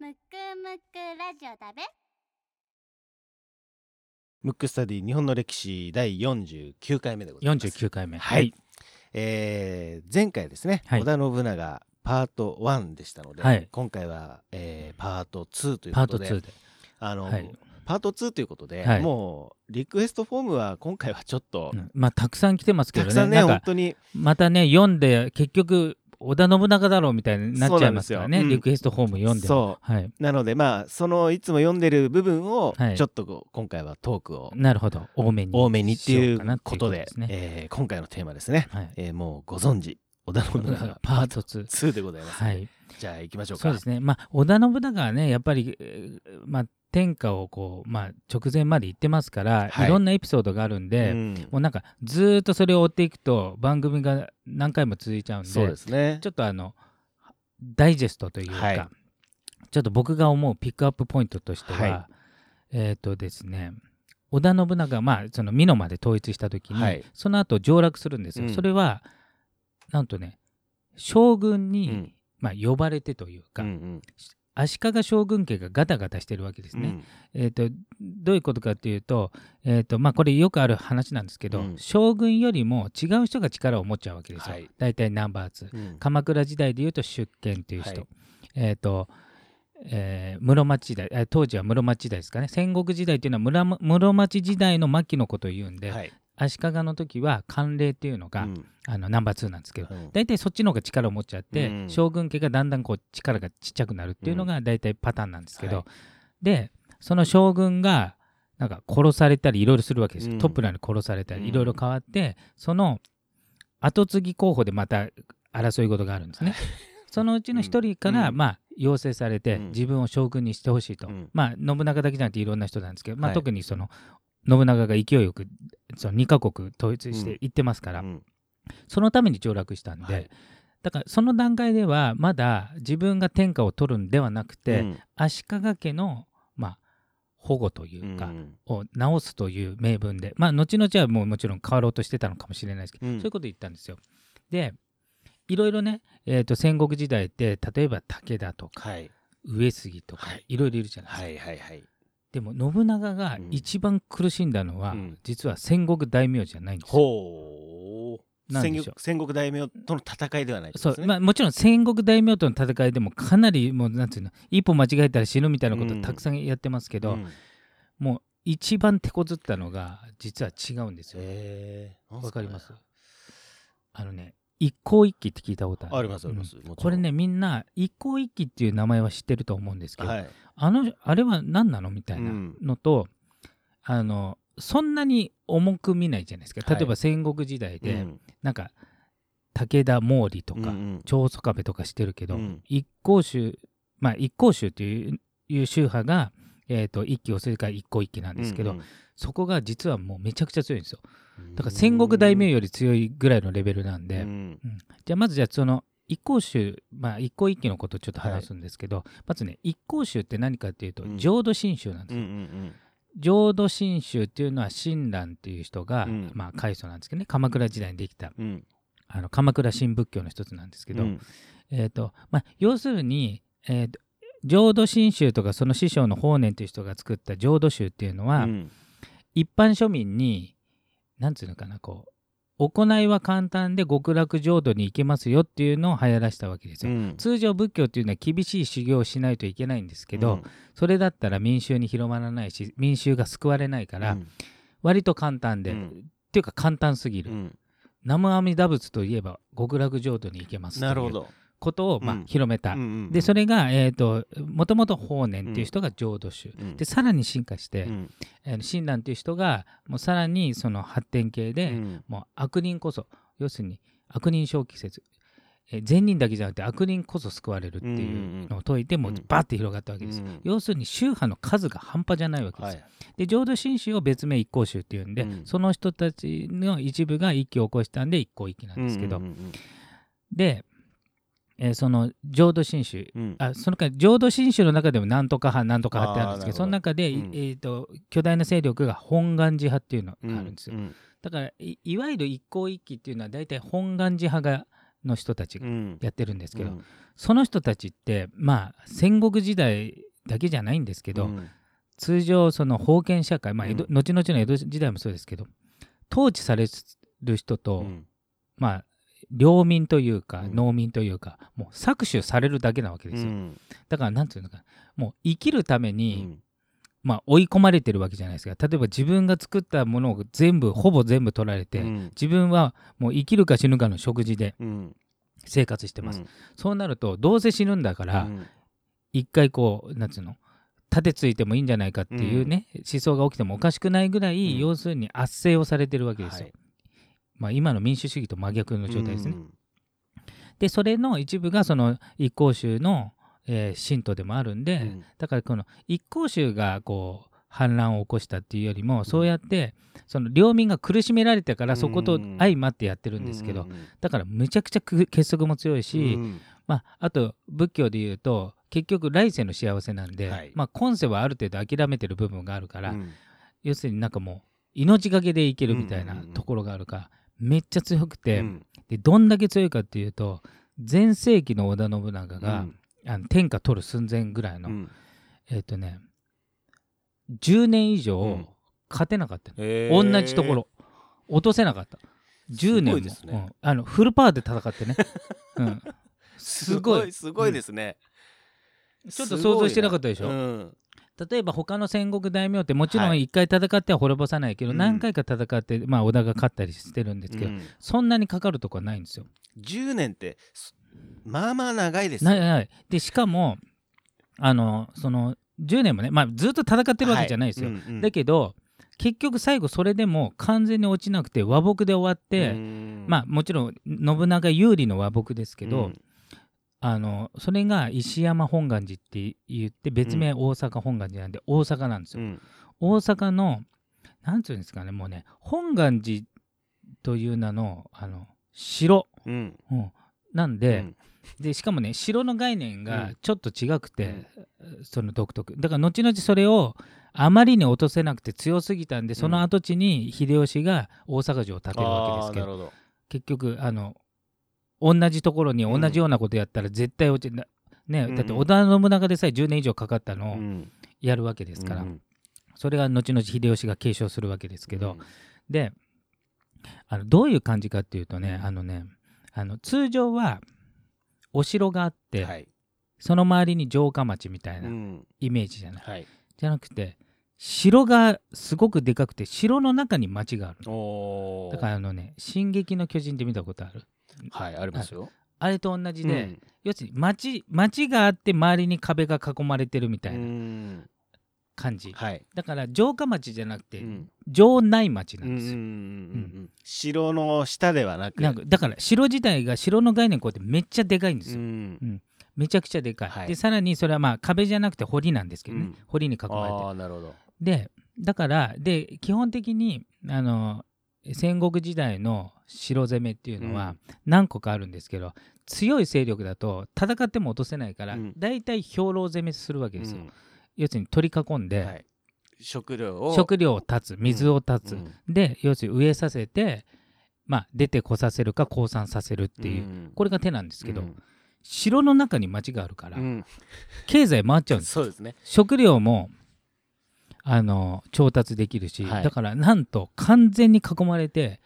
むくむくラジオだべ。ムックスタディ日本の歴史第49回目でございます。49回目。はい。えー前回ですね、はい。織田信長パート1でしたので、はい。今回は、えーパート2というパートことで。2であの、はい。パート2ということで、はい。もうリクエストフォームは今回はちょっと、うんまあたくさん来てますけどねたくさんねなんか本当にまたね読んで結局織田信長だろうみたいになっちゃいますからねそうなんリクエストフォーム読んでも。そはい。なのでまあそのいつも読んでる部分をはいちょっとこう今回はトークをなるほど。多めに多めにっていうことでですね。えー今回のテーマですね、はい。えーもうご存知織田信長パート2 2でございます、はい。じゃあ行きましょうか。そうですね。まあ織田信長はねやっぱりえーまあ天下をこうまあ直前まで行ってますからはい。いろんなエピソードがあるんでうん。もうなんかずーっとそれを追っていくと番組が何回も続いちゃうんでそうですね。ちょっとあのダイジェストというか、はい。ちょっと僕が思うピックアップポイントとしては、はい。えっ、とですね織田信長まあその美濃まで統一した時に、はい。その後上洛するんですよ、うん。それはなんとね将軍に、うん。まあ、呼ばれてというか、うんうん足利将軍家がガタガタしてるわけですね。えー、とどういうことかっていうと,、えーとまあ、これよくある話なんですけど、うん。将軍よりも違う人が力を持っちゃうわけですよ、はい。大体ナンバー2。うん。鎌倉時代でいうと出見という人、はい。えっ、と、えー室町時代え当時は室町時代ですかね。戦国時代というのは村室町時代の末期のことを言うんで、はい足利の時は慣例っていうのが、うん。あのナンバー2なんですけど、うん。大体そっちの方が力を持っちゃって、うん。将軍家がだんだんこう力がちっちゃくなるっていうのが大体パターンなんですけど、はい。でその将軍がなんか殺されたりいろいろするわけですよ、うん。トップなのに殺されたうん。りいろいろ変わってその後継ぎ候補でまた争い事があるんですね。そのうちの一人から、うん。まあ、要請されて、うん。自分を将軍にしてほしいと、うん。まあ、信長だけじゃなくていろんな人なんですけど、まあはい。特にその信長が勢いよくその2カ国統一していってますから、うん。そのために上洛したんで、はい。だからその段階ではまだ自分が天下を取るんではなくて、うん。足利家の、まあ、保護というか、うん。を直すという名分で、まあ、後々はもうもちろん変わろうとしてたのかもしれないですけど、うん。そういうこと言ったんですよ。でいろいろね、えー、と戦国時代って例えば武田とかはい。上杉とかはい。いろいろいるじゃないですか。はいはいはいでも信長がうん。一番苦しんだのは、うん。実は戦国大名じゃないんですよ。ほう。戦戦国大名との戦いではないですね。まあ、もちろん戦国大名との戦いでもかなりもうなんていうの一歩間違えたら死ぬみたいなことうん。たくさんやってますけど、うん。もう一番手こずったのが実は違うんですよ。わかります？ねあのね一向一揆って聞いたことある。ありますあります。これねみんな一向一揆っていう名前は知ってると思うんですけど、はいあのあれは何なの？みたいなのと、あのそんなに重く見ないじゃないですか。はい。例えば戦国時代で、うん。なんか武田毛利とか、うんうん。長宗我部とかしてるけど、うん。一向宗まあ一向宗といういう宗派が、えー、と一揆をするから一向一揆なんですけど、うんそこが実はもうめちゃくちゃ強いん。ですようんだから戦国大名より強いぐらいのレベルなんで、うんじゃあまずじゃあその一向宗まあ一向一揆のことをちょっと話すんですけど、まずね一向宗って何かっていうとうん。浄土真宗なんですうんうよ、ん。浄土真宗っていうのは親鸞っていう人が、うん。まあ開祖なんですけどね鎌倉時代にできたうん。うん。あの鎌倉新仏教の一つなんですけど、うん。えーとまあ、要するに、えーと浄土真宗とかその師匠の法然という人が作った浄土宗っていうのは、うん。一般庶民になんつうのかなこう行いは簡単で極楽浄土に行けますよっていうのを流行らしたわけですよ。うん。通常仏教っていうのは厳しい修行をしないといけないんですけど、それだったら民衆に広まらないし民衆が救われないから、うん。割と簡単で、うん。っていうか簡単すぎる、うん。南無阿弥陀仏といえば極楽浄土に行けますなるほど。ことを、まあうん。広めた、うんうんでそれが、えー、ともともと法然っていう人が浄土宗、うん。でさらに進化して、うん。えー親鸞っていう人がもうさらにその発展系で、うん。もう悪人こそ要するに悪人小季節えー善人だけじゃなくて悪人こそ救われるっていうのを説いてもううん。バーって広がったわけですよ、うん要するに宗派の数が半端じゃないわけですよ、はい。で浄土真宗を別名一向宗っていうんで、うん。その人たちの一部が一揆を起こしたんで一向一揆なんですけど、うんうん。で、えーその浄土真宗うん。うんあそのか浄土真宗の中でもなんとか派なんとか派ってあるんですけどその中で、なるほど。いえー、と巨大な勢力が本願寺派っていうのがあるんですよ、うん。だからいいわゆる一向一揆っていうのは大体本願寺派がの人たちがうん。やってるんですけど、うん。その人たちってまあ戦国時代だけじゃないんですけど、うん。通常その封建社会、まあ後々の江戸時代もそうですけど統治される人と、うん。まあ領民というかうん。農民というか、もう搾取されるだけなわけですよ、だからなんていうのかなもう生きるためうに、ん。まあ、追い込まれてるわけじゃないですか。例えば自分が作ったものを全部ほぼ全部取られて、うん。自分はもう生きるか死ぬかの食事でうん。生活してます、うん。そうなるとどうせ死ぬんだから、うん。一回こうなんつうの盾ついてもいいんじゃないかっていうね、思想が起きてもおかしくないぐらい、うん。要するに圧政をされてるわけですよ、はいまあ、今の民主主義と真逆の状態ですね、うん。でそれの一部がその一向宗の、えー信徒でもあるんで、うん。だからこの一向宗がこう反乱を起こしたっていうよりもそうやってその領民が苦しめられたからそこと相まってやってるんですけど、うんうんだからむちゃくちゃく結束も強いし、うん。まあ、あと仏教で言うと結局来世の幸せなんで、はい。まあ、今世はある程度諦めてる部分があるから、うん。要するになんかもう命がけで生きるみたいなところがあるから、めっちゃ強くて、うん。でどんだけ強いかっていうと全盛期の織田信長が、あの天下取る寸前ぐらいの、うん。えっ、とね10年以う上ん。勝てなかった同じところ。落とせなかった。10年も。ね。うん。あのフルパワーで戦ってね、うん、すごい。すごいですね。ちょっと想像してなかったでしょ、うん例えば他の戦国大名ってもちろんはい。一回戦っては滅ぼさないけど、うん。何回か戦って、まあ、織田が勝ったりしてるんですけど、うん。そんなにかかるとこはないんですよ。10年ってすまあまあ長いですよ。ないない。でしかもあのその10年もね、まあ、ずっと戦ってるわけじゃないですよ。はうんうん。だけど結局最後それでも完全に落ちなくて和睦で終わって、うん。まあもちろん信長有利の和睦ですけど、うんあのそれが石山本願寺って言って別名大阪本願寺なんで大阪なんですよ。うん。大阪のなんていうんですかねもうね本願寺という名のあの城、うん。うん。なんで,、うん。でしかもね城の概念がうん。ちょっと違くて、その独特。だから後々それをあまりに落とせなくて強すぎたんでその跡地に秀吉が大阪城を建てるわけですけど。結局あの同じところに同じようなことやったら絶対落ちな、ねうん。だって織田信長でさえ10年以上かかったのをうん。やるわけですから、うんそれが後々秀吉が継承するわけですけど、うん。であのどういう感じかっていうとねあのねあの通常はお城があって、はい。その周りに城下町みたいうなん。イメージじゃない、はい。じゃなくて城がすごくでかくて城の中に町があるだからあのね「進撃の巨人」って見たことある？はいありますよ。あれと同じで、うん。要するに町町があって周りに壁が囲まれてるみたいうなん。感じ、はい。だから城下町じゃなくて、うん。城内町なんですよ、うん城の下ではなく。なんかだから城自体が城の概念こうやってめっちゃでかいんですよ、うん。めちゃくちゃでかい、はい。でさらにそれはまあ壁じゃなくて堀なんですけどね、うん。堀に囲まれて。ああなるほど。でだからで基本的にあの戦国時代の城攻めっていうのは何個かあるんですけど、強い勢力だと戦っても落とせないから、うん。大体兵糧攻めするわけですよ、うん。要するに取り囲んで、はい。食料を。食料を断つ水を断つ、うん。で要するに植えさせて、まあ、出てこさせるか降参させるっていう、ん。これが手なんですけど、うん。城の中に町があるから、うん。経済回っちゃうんです。そうですね。食料もあの調達できるし、はい。だからなんと完全に囲まれて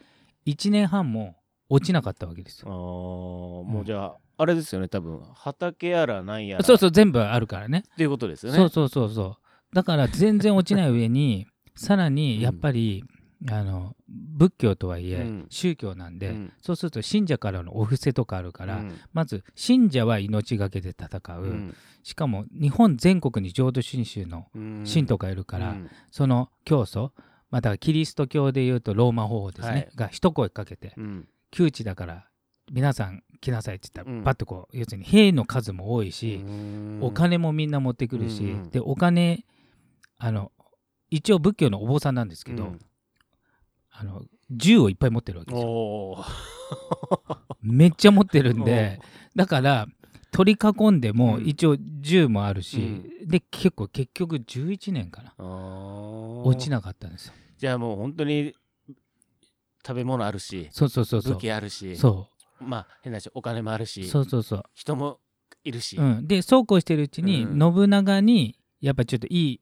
1年半も落ちなかったわけですあーよ。もうじゃあ、あれですよね多分。畑やらなんやら。そうそう全部あるからね。っていうことですよね。そうそうそうそう。だから全然落ちない上にさらにやっぱり、あの仏教とはいえ、うん。宗教なんで、うん。そうすると信者からのお布施とかあるから、うん。まず信者は命がけで戦う、うん。しかも日本全国に浄土真宗のうん。信徒がいるから、うん。その教祖またキリスト教でいうとローマ法法ですね、はい。が一声かけてうん。窮地だから皆さん来なさいって言ったら、うん。パッとこう要するに兵の数も多いし、うん。お金もみんな持ってくるし、でお金あの一応仏教のお坊さんなんですけど、うんあの銃をいっぱい持ってるわけですよ。めっちゃ持ってるんでだから取り囲んでもうん。一応銃もあるし、で結構結局11年かな。落ちなかったんですよ。じゃあもう本当に食べ物あるしそうそうそうそう。武器あるしそまあ変な話お金もあるうしそうそうそう。人もいるし、うん、でそうこうしてるうちに、うん。信長にやっぱちょっといい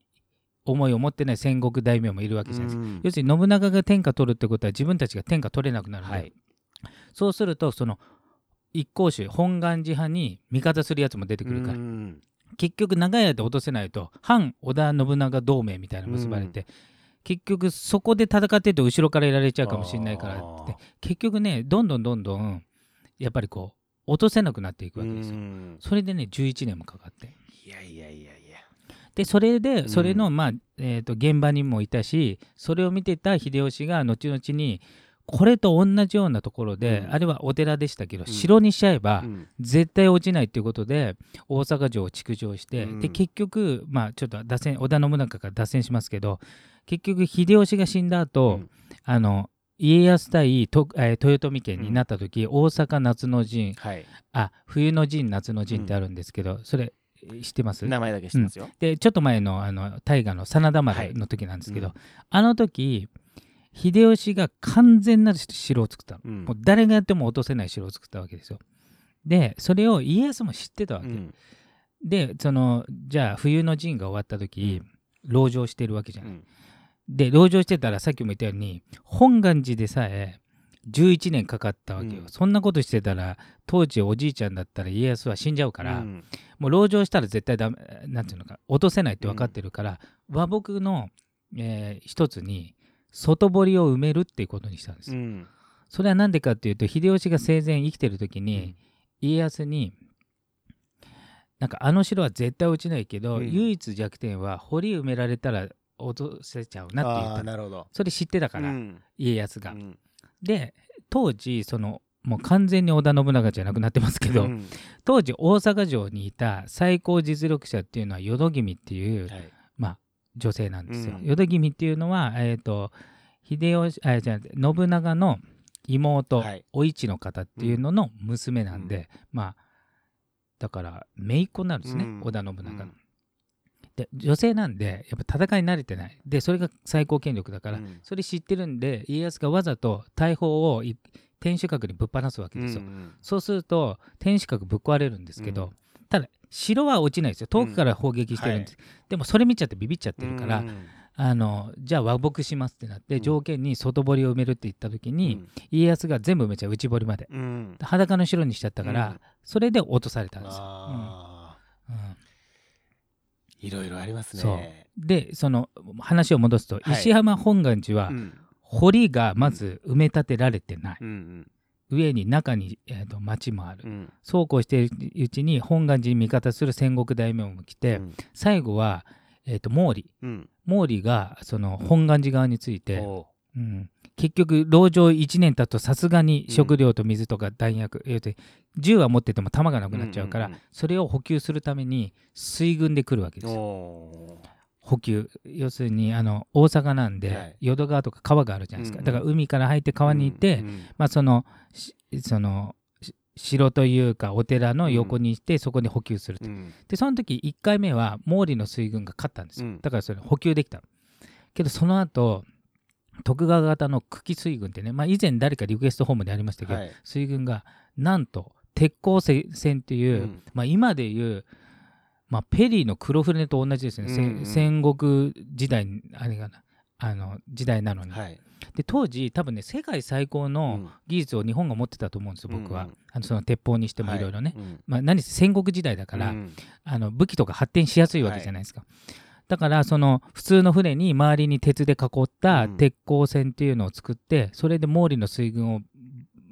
思いを持ってない戦国大名もいるわけじゃないですか、うん。要するに信長が天下取るってことは自分たちが天下取れなくなるんで、はい。そうするとその一向宗本願寺派に味方するやつも出てくるから、うん。結局長い間落とせないと反織田信長同盟みたいなの結ばれて、結局そこで戦ってると後ろからやられちゃうかもしれないからって。結局ねどんどんどんどんやっぱりこう落とせなくなっていくわけですよ。うん。それでね11年もかかって。いやいやいやでそれでん。それの、まあえー、と現場にもいたしそれを見てた秀吉が後々にこれと同じようなところで、うん。あれはお寺でしたけど、ん。城にしちゃえば、うん。絶対落ちないっていうことで大阪城を築城して、うん。で結局まあちょっと脱線織田信長から脱線しますけど結局秀吉が死んだ後、うん。あの家康対と、えー豊臣家になった時、大阪夏の陣はい。あ冬の陣夏の陣ってあるんですけど、それ知ってます？名前だけ知ってますよ、でちょっと前のあの大河の真田丸の時なんですけど、あの時秀吉が完全なる城を作ったの、うん。もう誰がやっても落とせない城を作ったわけですよ。でそれを家康も知ってたわけ、うん。でそのじゃあ冬の陣が終わった時、籠城してるわけじゃない、うん。で籠城してたらさっきも言ったように本願寺でさえ11年かかったわけよ、うん。そんなことしてたら当時おじいちゃんだったら家康は死んじゃうから、うん。もう籠城したら絶対ダメなんていうのか落とせないって分かってるから、和睦の、えー一つに外堀を埋めるっていうことにしたんですそれは何でかっていうと秀吉が生前生きてる時に、家康になんかあの城は絶対落ちないけど、うん。唯一弱点は堀埋められたら落とせちゃうなって言あったーなるほど。それ知ってたから、うん。家康が、うんで当時そのもう完全に織田信長じゃなくなってますけど、うん。当時大阪城にいた最高実力者っていうのは淀君っていう、はい。まあ、女性なんですよ。うん。淀君っていうのは、えー、と秀吉あじゃあ信長の妹、はい。お市の方っていうのの娘なんで、まあだから姪っ子になるんですね、うん。織田信長の。女性なんでやっぱ戦いに慣れてない。でそれが最高権力だから、うん。それ知ってるんで家康がわざと大砲をい天守閣にぶっ放すわけですよ。うんそうすると天守閣ぶっ壊れるんですけど、うん。ただ城は落ちないですよ。遠くから砲撃してるんです、でもそれ見ちゃってビビっちゃってるから、うんあのじゃあ和睦しますってなって、うん。条件に外堀を埋めるって言った時に、家康が全部埋めちゃう内堀まで。うん。裸の城にしちゃったから、うん。それで落とされたんですよ。あうん。ーいろいろありますね。でその話を戻すと、はい。石浜本願寺は、うん。堀がまず埋め立てられてない、うん上に中に、えー、と町もある、うん。そうこうしているうちに本願寺に味方する戦国大名も来て、うん。最後は、えー、と毛利。うん。毛利がその本願寺側について、おうん、結局籠城1年経つとさすがに食料と水とか弾薬、要するに銃は持ってても弾がなくなっちゃうから、うんうんうん。それを補給するために水軍で来るわけーですよ。お補給。要するにあの大阪なんで、はい。淀川とか川があるじゃないですか、うんうん。だから海から入ってー川に行って、うんうんまあそのしそのし城というかお寺の横にしてそこに補給すると、うん。でその時1回目は毛利の水軍が勝ったんですよ、うん。だからそれ補給できたけどその後徳川方の久喜水軍ってね、まあ、以前誰かリクエストホームでありましたけど、はい。水軍がなんと鉄鋼船っていう、うん。まあ、今でいう、まあ、ペリーの黒船と同じですね、せうん。うん戦国時代にあれがなあの時代なのに、はい。で当時多分ね世界最高うのん。技術を日本が持ってたと思うんですよ僕は、うんうん。あのその鉄砲にしてもい。ろいろね、はいうん。まあ、何せ戦国時代だから、うん。あの武器とか発展しやすいわけじゃないですか、だからその普通の船に周りに鉄で囲ったうん。鉄鋼船っていうのを作ってそれで毛利の水軍を、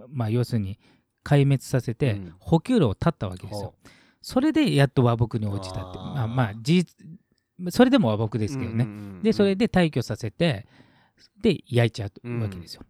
まあ、要するに壊滅させてうん。補給路を断ったわけですよ、それでやっと和睦に落ちたってまあまあ事実それでも和睦ですけどね、でそれで退去させてで焼いちゃうわけですよ、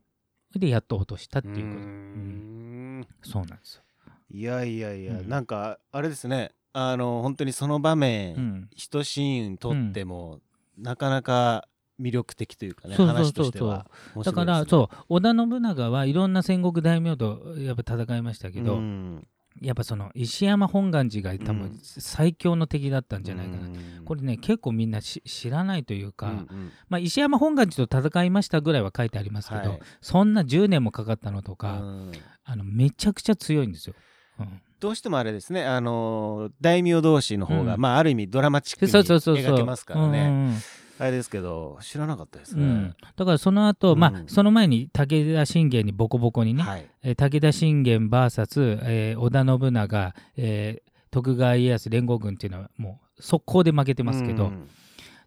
でやっと落としたっていうこと、うん。ん。そうなんですよ、いやいやいや、うん。なんかあれですねあの本当にその場面、うん。一シーンにとっても、なかなか魅力的というかね話としてはね、だからそう織田信長はいろんな戦国大名とやっぱ戦いましたけど、うん。やっぱその石山本願寺が多分うん。最強の敵だったんじゃないかな、うん。これね結構みんなし知らないというか、うんうん。まあ、石山本願寺と戦いましたぐらいは書いてありますけど、はい。そんな10年もかかったのとか、うん。あのめちゃくちゃ強いんですよ。うんどうしてもあれですねあの大名同士の方が、うん。まあある意味ドラマチックに描けますからね。あれですけど知らなかったですね、うん。だからその後、まあうんその前に武田信玄にボコボコにね、はい。えー武田信玄 VS、えー織田信長、えー徳川家康連合軍っていうのはもう速攻で負けてますけど、うん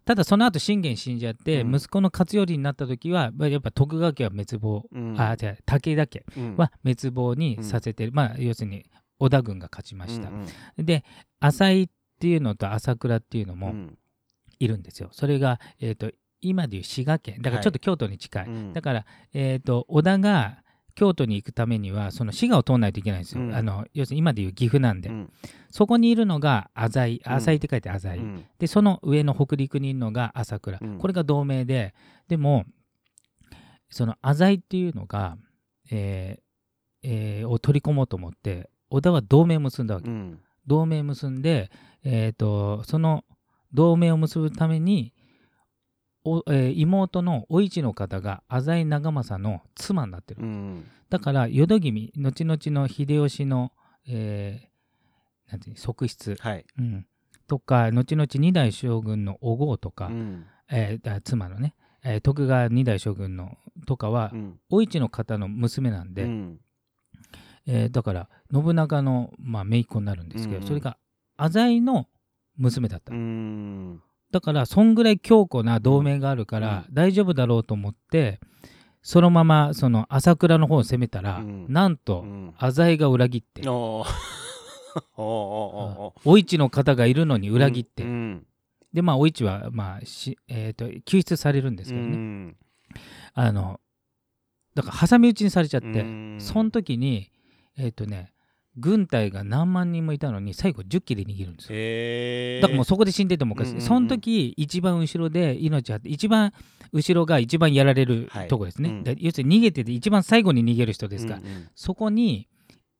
ただその後信玄死んじゃって、うん。息子の勝頼になった時はまあやっぱ徳川家は滅亡、うん。あじゃあ武田家うん。は滅亡にさせてる、まあ要するに織田軍が勝ちました、うんうん。で浅井っていうのと朝倉っていうのもうん。いるんですよ。それが、えー、と今でいう滋賀県。だからちょっと京都に近い、うん。だから、えー、と織田が京都に行くためにはその滋賀を通らないといけないんですよ、うん。あの要するに今でいう岐阜なんで、うん。そこにいるのが浅井。うん。浅井って書いて浅井、うん。でその上の北陸にいるのが朝倉、うん。これが同盟ででもその浅井っていうのが、えーえーを取り込もうと思って織田は同盟を結んだわけ、うん。同盟を結んで、えー、とその同盟を結ぶためにお、えー妹のお市の方が浅井長政の妻になってる、うん。だから淀君後々の秀吉の、えーなんていうの側室、はい。うん、とか後々二代将軍のお郷とか、うん。えーだ妻のね、えー徳川二代将軍のとかは、うん。お市の方の娘なんで、うんえーだから信長の、まあ、姪っ子になるんですけど、うん。それが浅井の娘だった、うん。だからそんぐらい強固な同盟があるから、大丈夫だろうと思ってそのままその朝倉の方を攻めたら、うん。なんとうん。浅井が裏切って、おー。お市の方がいるのに裏切って、うん。でまあお市は、まあしえー、と救出されるんですけどね、うん。あのだから挟み撃ちにされちゃって、うん。その時にえっ、とね軍隊が何万人もいたのに最後10機で逃げるんですよ。へー。だからもうそこで死んでてもおかしい、うんうんうん。その時一番後ろで命あって一番後ろが一番やられるはい。とこですね、うん。で要するに逃げてて一番最後に逃げる人ですから、うんうん。そこに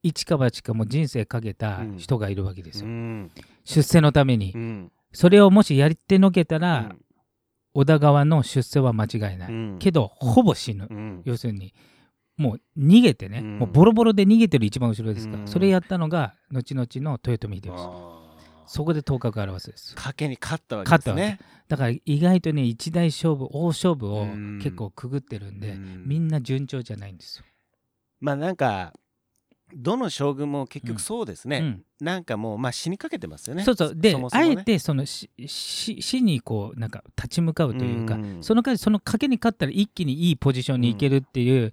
一か八かもう人生かけた人がいるわけですよ、うん。出世のために、うん。それをもしやってのけたら、うん。織田側の出世は間違いない、うん。けどほぼ死ぬ、うん。要するにもう逃げてね、うん。もうボロボロで逃げてる一番後ろですから、うん。それやったのが後々の豊臣秀吉。そこで頭角を現す。です賭けに勝ったわけですね。だから意外とね一大勝負大勝負をうん。結構くぐってるんで、うん。みんな順調じゃないんですよ。まあなんかどの将軍も結うん。局そうですね、うん。なんかもうまあ死にかけてますよね。そうそう。でね。あえてその死死死にこうなんか立ち向かうというか、うん。その代わりその賭けに勝ったら一気にいいポジションに行けるっていう、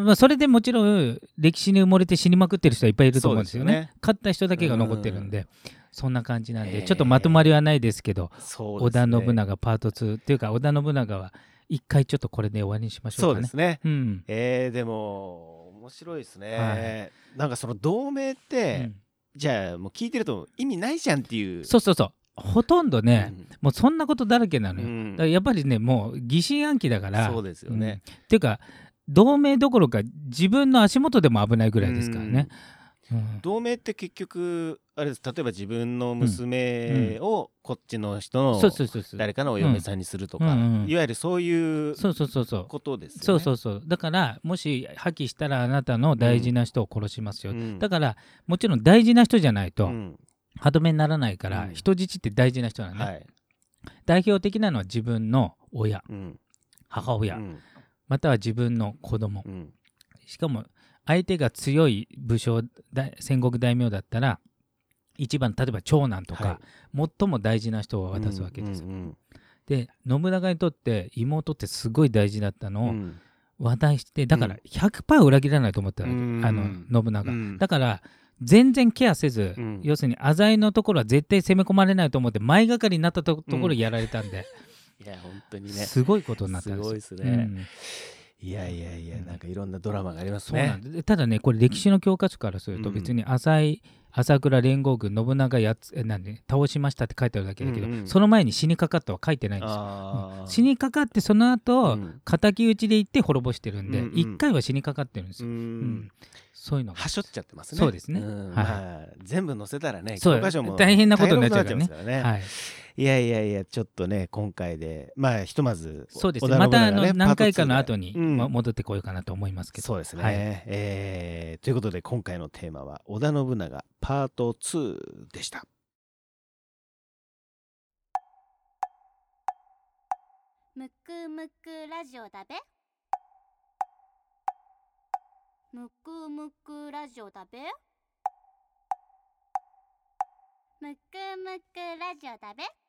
まあ、それでもちろん歴史に埋もれて死にまくってる人はいっぱいいると思うんですよね。ね。勝った人だけが残ってるんで、そんな感じなんで、へー。ちょっとまとまりはないですけど織田信長パート2っていうか織田信長は一回ちょっとこれで終わりにしましょそううかね。ですね。うん。えー、でも面白いですね、はい。なんかその同盟って、うんじゃあもう聞いてると意味ないじゃんっていう。そうそうそう。ほとんどね、うん。もうそんなことだらけなのよ、うん。やっぱりねもう疑心暗鬼だからそうですよね、うん。っていうか同盟どころか自分の足元でも危ないぐらいですからね、うん。同盟って結局あれです。例えば自分の娘をこっちの人の誰かのお嫁さんにするとか、いわゆるそういうそうそうそうそう。ことですよね。そうそうそう。だからもし破棄したらあなたの大事な人を殺しますよ、うん。だからもちろん大事な人じゃないとうん。歯止めにならないから、うん。人質って大事な人なのね、はい。代表的なのは自分の親。うん。母親、うんまたは自分の子供。うん。しかも相手が強い武将だ戦国大名だったら一番例えば長男とか、最も大事な人を渡すわけですよ。うんうんで信長にとって妹ってすごい大事だったのをうん。渡してだから100%裏切らないと思ったわけ、うん。あの信長、うん。だから全然ケアせず、うん。要するに浅井のところは絶対攻め込まれないと思って前がかりになったとところやられたんで、いや本当にね。すごいことになったんです。よ。すごいですね。うん。いやいやいやうん。なんかいろんなドラマがありますそうなねただねこれ歴史の教科書からするとうん。別に浅井朝倉連合軍信長やつえなんで倒しましたって書いてあるだけだけど、うんうんその前に死にかかったは書いてないんですよ。あー。死にかかってその後、うん。敵討ちで行って滅ぼしてるんでうんうん。一、回は死にかかってるんですうよ。うん。ん。そういうのが。はしょっちゃってますね。そうですね。ん。はい。まあ全部載せたらね教科書も大変なことになっちゃうからね。からね。はい、いやいやいやちょっとね今回でまあひとまずそうですね。またあの何回かパート2で。の後に、うん。ま戻ってこようかなと思いますけど。そうですね、はい。えー。ということで今回のテーマは織田信長パート2でした。むくむくラジオだべ。むくむくラジオだべ。むくむくラジオだべ。